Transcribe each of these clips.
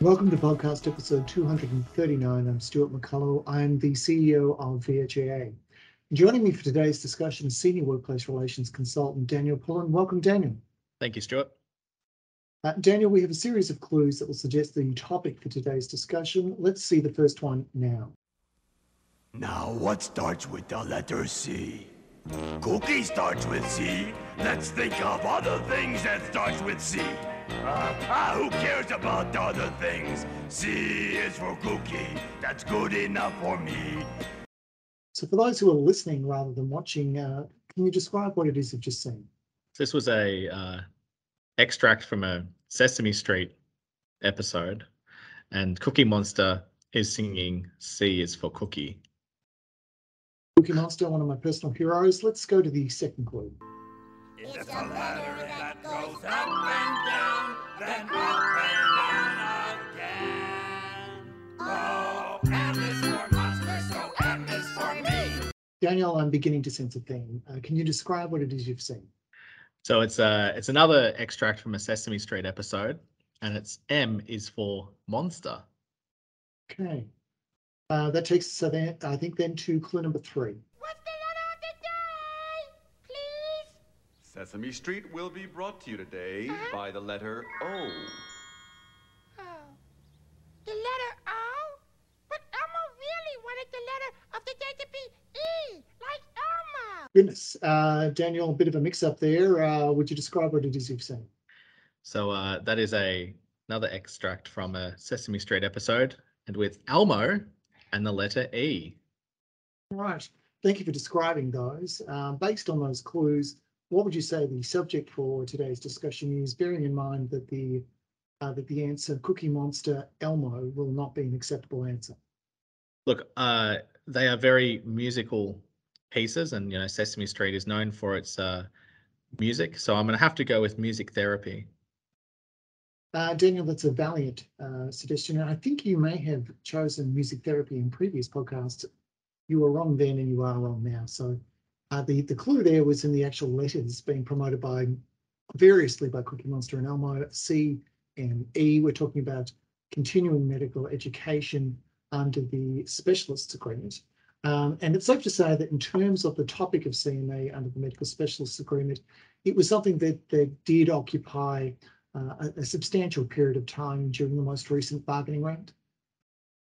Welcome to podcast episode 239. I'm Stuart McCullough. I'm the CEO of VHA. Joining me for today's discussion is Senior Workplace Relations Consultant Daniel Pullen. Welcome, Daniel. Thank you, Stuart. Uh, Daniel, we have a series of clues that will suggest the topic for today's discussion. Let's see the first one now. Now, what starts with the letter C? Cookie starts with C. Let's think of other things that starts with C. Uh, ah, who cares about other things? C is for cookie. That's good enough for me. So, for those who are listening rather than watching, uh, can you describe what it is you've just seen? This was a uh, extract from a Sesame Street episode, and Cookie Monster is singing "C is for Cookie." Cookie Monster, one of my personal heroes. Let's go to the second clue. It's a ladder that goes up and down, then up and down again. Oh, M is for monster, so M is for me. Daniel, I'm beginning to sense a theme. Uh, can you describe what it is you've seen? So it's uh it's another extract from a Sesame Street episode, and it's M is for monster. Okay. Uh, that takes us, then, I think, then to clue number three. What's the letter of the day? Please? Sesame Street will be brought to you today Uh-huh. by the letter O. Oh. The letter O? But Elmo really wanted the letter of the day to be E, like Elmo. Goodness, uh, Daniel, a bit of a mix-up there. Uh, would you describe what it is you've seen? So uh, that is a another extract from a Sesame Street episode, and with Elmo and the letter E. Right. Thank you for describing those. Um, based on those clues, what would you say the subject for today's discussion is? Bearing in mind that the uh, that the answer Cookie Monster Elmo will not be an acceptable answer. Look, uh, they are very musical pieces, and you know Sesame Street is known for its uh, music. So I'm going to have to go with music therapy. Uh, Daniel, that's a valiant uh, suggestion, and I think you may have chosen music therapy in previous podcasts. You were wrong then, and you are wrong now. So uh, the the clue there was in the actual letters being promoted by variously by Cookie Monster and Elmo. C and E. We're talking about continuing medical education under the specialists agreement. Um, and it's safe to say that in terms of the topic of CME under the medical specialists agreement, it was something that, that did occupy uh, a, a substantial period of time during the most recent bargaining round.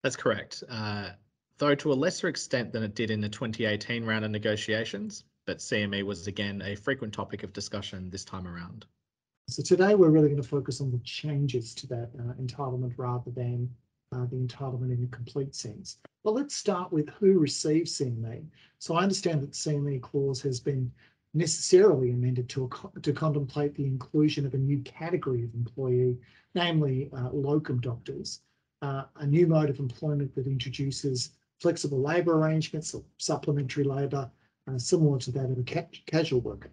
That's correct. Uh, though to a lesser extent than it did in the 2018 round of negotiations, but CME was again a frequent topic of discussion this time around. So today we're really going to focus on the changes to that uh, entitlement rather than uh, the entitlement in a complete sense. But let's start with who receives CME. So I understand that the CME clause has been necessarily amended to, to contemplate the inclusion of a new category of employee, namely uh, locum doctors, uh, a new mode of employment that introduces flexible labour arrangements, or supplementary labour, uh, similar to that of a ca- casual worker.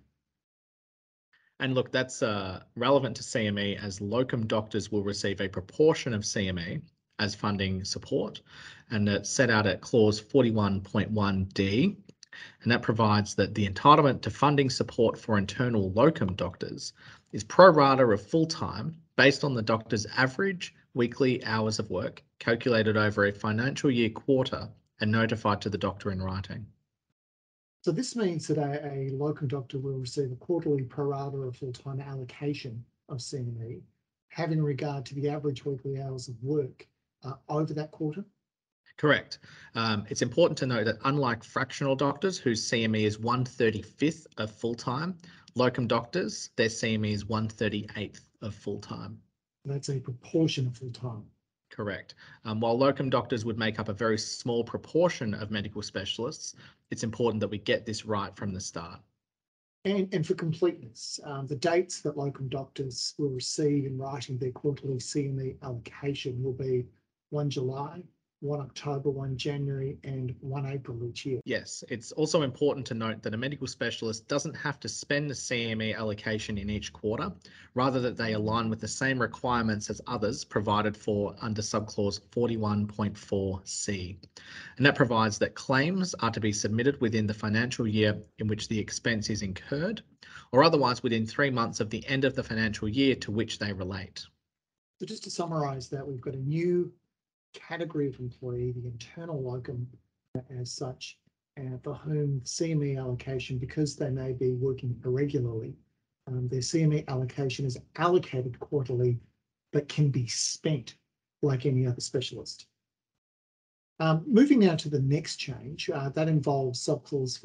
And look, that's uh, relevant to CME as locum doctors will receive a proportion of CME as funding support, and it's set out at clause 41.1D. And that provides that the entitlement to funding support for internal locum doctors is pro rata of full time based on the doctor's average weekly hours of work calculated over a financial year quarter and notified to the doctor in writing. So this means that a, a locum doctor will receive a quarterly pro rata or full-time allocation of CME, having regard to the average weekly hours of work uh, over that quarter. Correct. Um, it's important to note that unlike fractional doctors whose CME is 135th of full-time, locum doctors, their CME is 138th of full-time. That's a proportion of full-time. Correct. Um, while locum doctors would make up a very small proportion of medical specialists, it's important that we get this right from the start. And, and for completeness, um, the dates that locum doctors will receive in writing their quarterly CME allocation will be 1 July, one October, one January, and one April each year. Yes, it's also important to note that a medical specialist doesn't have to spend the CME allocation in each quarter, rather that they align with the same requirements as others provided for under subclause 41.4C. And that provides that claims are to be submitted within the financial year in which the expense is incurred, or otherwise within three months of the end of the financial year to which they relate. So just to summarize that, we've got a new category of employee, the internal locum uh, as such, and for whom CME allocation, because they may be working irregularly, um, their CME allocation is allocated quarterly, but can be spent like any other specialist. Um, moving now to the next change, uh, that involves subclause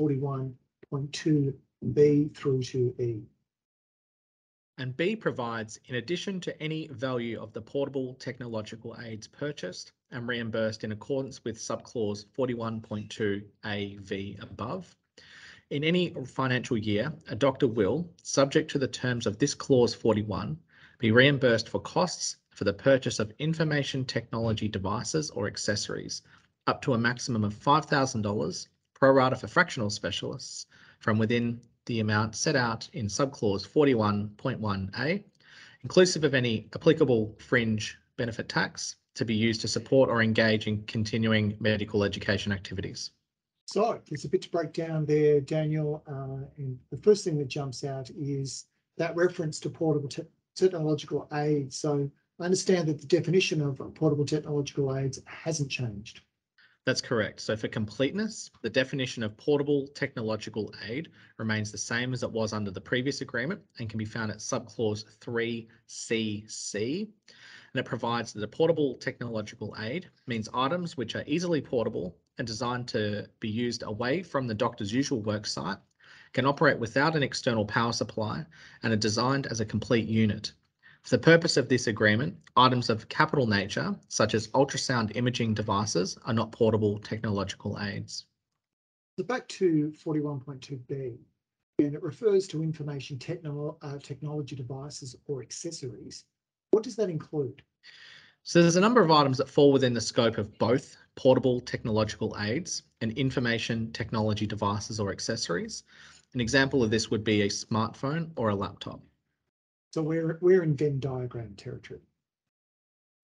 41.2b through to E. And B provides, in addition to any value of the portable technological aids purchased and reimbursed in accordance with subclause 41.2 AV above, in any financial year, a doctor will, subject to the terms of this clause 41, be reimbursed for costs for the purchase of information technology devices or accessories up to a maximum of $5,000 pro rata for fractional specialists from within the amount set out in subclause 41.1A, inclusive of any applicable fringe benefit tax to be used to support or engage in continuing medical education activities. So there's a bit to break down there, Daniel. Uh, and the first thing that jumps out is that reference to portable te- technological aids. So I understand that the definition of portable technological aids hasn't changed. That's correct. So for completeness, the definition of portable technological aid remains the same as it was under the previous agreement and can be found at subclause 3CC. And it provides that a portable technological aid means items which are easily portable and designed to be used away from the doctor's usual work site, can operate without an external power supply, and are designed as a complete unit. For the purpose of this agreement, items of capital nature, such as ultrasound imaging devices, are not portable technological aids. So back to 41.2b, and it refers to information techno- uh, technology devices or accessories. What does that include? So there's a number of items that fall within the scope of both portable technological aids and information technology devices or accessories. An example of this would be a smartphone or a laptop. So we're we're in Venn diagram territory.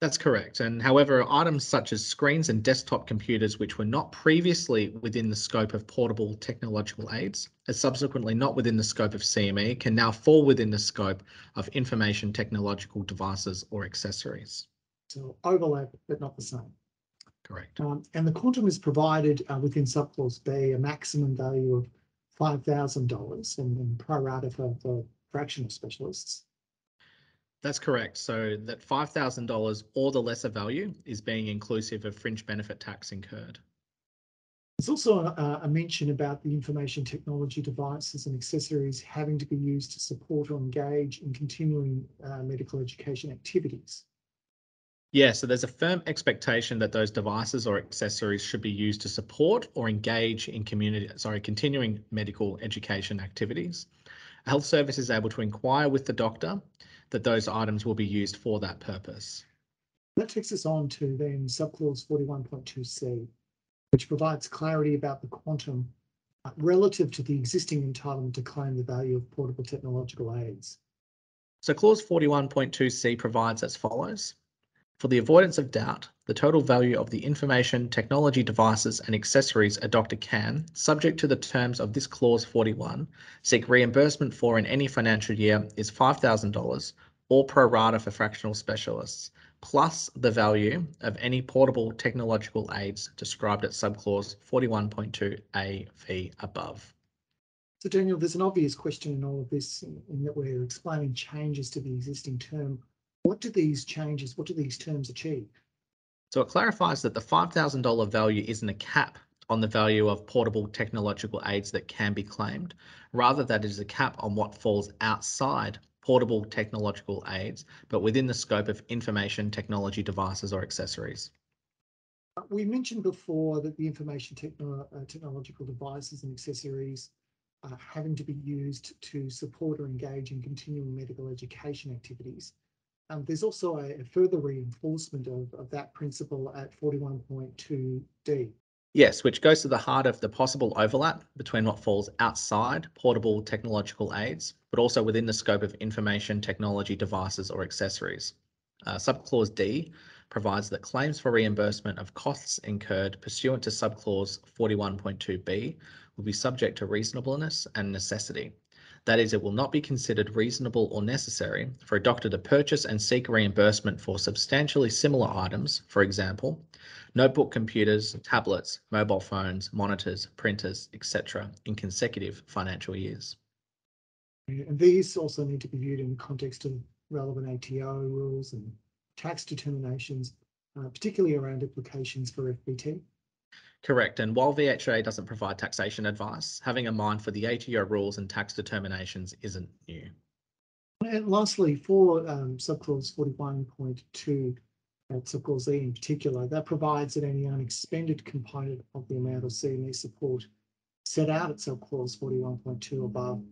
That's correct. And however, items such as screens and desktop computers, which were not previously within the scope of portable technological aids, as subsequently not within the scope of CME, can now fall within the scope of information technological devices or accessories. So overlap, but not the same. Correct. Um, and the quantum is provided uh, within subclause B, a maximum value of five thousand dollars, and then pro rata for, for fractional specialists. That's correct. So that $5,000 or the lesser value is being inclusive of fringe benefit tax incurred. There's also a, a mention about the information technology devices and accessories having to be used to support or engage in continuing uh, medical education activities. Yeah, so there's a firm expectation that those devices or accessories should be used to support or engage in community, sorry, continuing medical education activities. A health service is able to inquire with the doctor that those items will be used for that purpose. That takes us on to then subclause 41.2C, which provides clarity about the quantum uh, relative to the existing entitlement to claim the value of portable technological aids. So clause 41.2C provides as follows. For the avoidance of doubt, the total value of the information, technology devices and accessories a doctor can, subject to the terms of this clause 41, seek reimbursement for in any financial year is $5,000 or pro rata for fractional specialists, plus the value of any portable technological aids described at subclause 41.2 AV above. So Daniel, there's an obvious question in all of this in, in that we're explaining changes to the existing term. What do these changes, what do these terms achieve? So it clarifies that the $5,000 value isn't a cap on the value of portable technological aids that can be claimed. Rather, that is a cap on what falls outside portable technological aids, but within the scope of information technology devices or accessories. We mentioned before that the information techno- uh, technological devices and accessories are having to be used to support or engage in continuing medical education activities. Um, there's also a, a further reinforcement of, of that principle at 41.2D. Yes, which goes to the heart of the possible overlap between what falls outside portable technological aids, but also within the scope of information technology devices or accessories. Uh, subclause D provides that claims for reimbursement of costs incurred pursuant to subclause 41.2b will be subject to reasonableness and necessity. That is, it will not be considered reasonable or necessary for a doctor to purchase and seek reimbursement for substantially similar items, for example, notebook computers, tablets, mobile phones, monitors, printers, etc., in consecutive financial years. And these also need to be viewed in context of relevant ATO rules and tax determinations, uh, particularly around applications for FBT. Correct. And while VHA doesn't provide taxation advice, having a mind for the ATO rules and tax determinations isn't new. And lastly, for um, subclause 41.2, at subclause E in particular, that provides that any unexpended component of the amount of CME support set out at subclause 41.2 above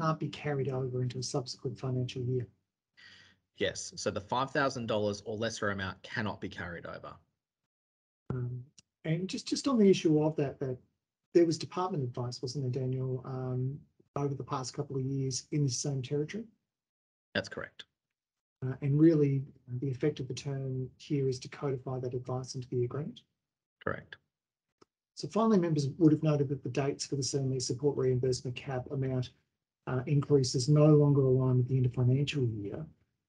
can't be carried over into a subsequent financial year. Yes. So the $5,000 or lesser amount cannot be carried over. Um, and just, just on the issue of that, that there was department advice, wasn't there, Daniel, um, over the past couple of years in the same territory? That's correct. Uh, and really, the effect of the term here is to codify that advice into the agreement. Correct. So finally, members would have noted that the dates for the CME support reimbursement cap amount uh, increases no longer align with the end of financial year.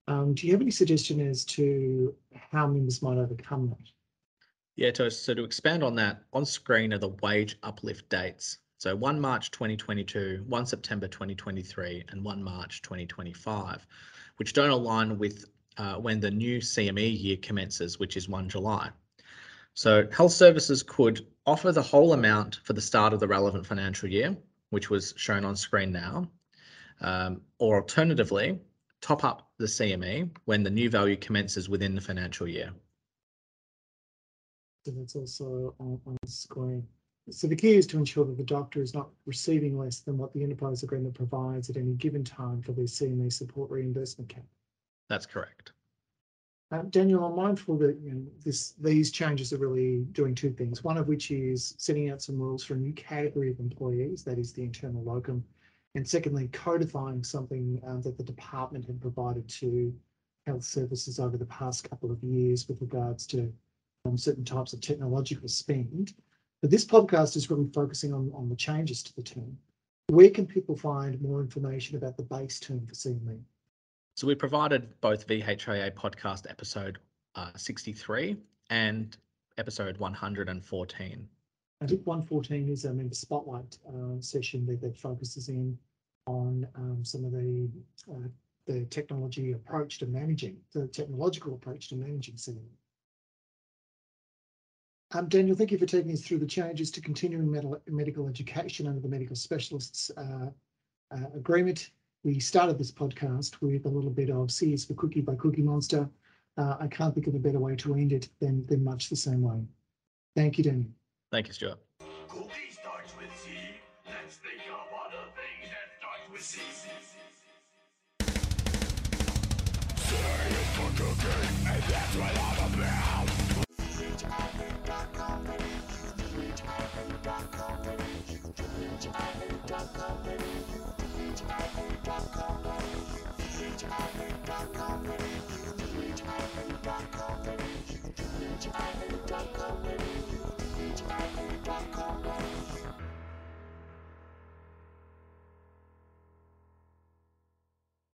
Um, do you have any suggestion as to how members might overcome that? Yeah, to, so to expand on that, on screen are the wage uplift dates. So 1 March 2022, 1 September 2023, and 1 March 2025, which don't align with uh, when the new CME year commences, which is 1 July. So health services could offer the whole amount for the start of the relevant financial year, which was shown on screen now, um, or alternatively, top up the CME when the new value commences within the financial year. So that's also on, on screen. So the key is to ensure that the doctor is not receiving less than what the enterprise agreement provides at any given time for their CME support reimbursement cap. That's correct. Um, Daniel, I'm mindful that you know, this, these changes are really doing two things. One of which is setting out some rules for a new category of employees, that is the internal locum, and secondly, codifying something um, that the department had provided to health services over the past couple of years with regards to um, certain types of technological spend. But this podcast is really focusing on, on the changes to the term. Where can people find more information about the base term for CME? So we provided both VHA podcast episode uh, 63 and episode 114. I think 114 is a member spotlight uh, session that, that focuses in on um, some of the uh, the technology approach to managing the technological approach to managing CME. Um, Daniel, thank you for taking us through the changes to continuing medical, medical education under the medical specialists uh, uh, agreement. We started this podcast with a little bit of C is for Cookie by Cookie Monster. Uh, I can't think of a better way to end it than, than much the same way. Thank you, Daniel. Thank you, Stuart. Cookie starts with C. Let's think of other things that start with C.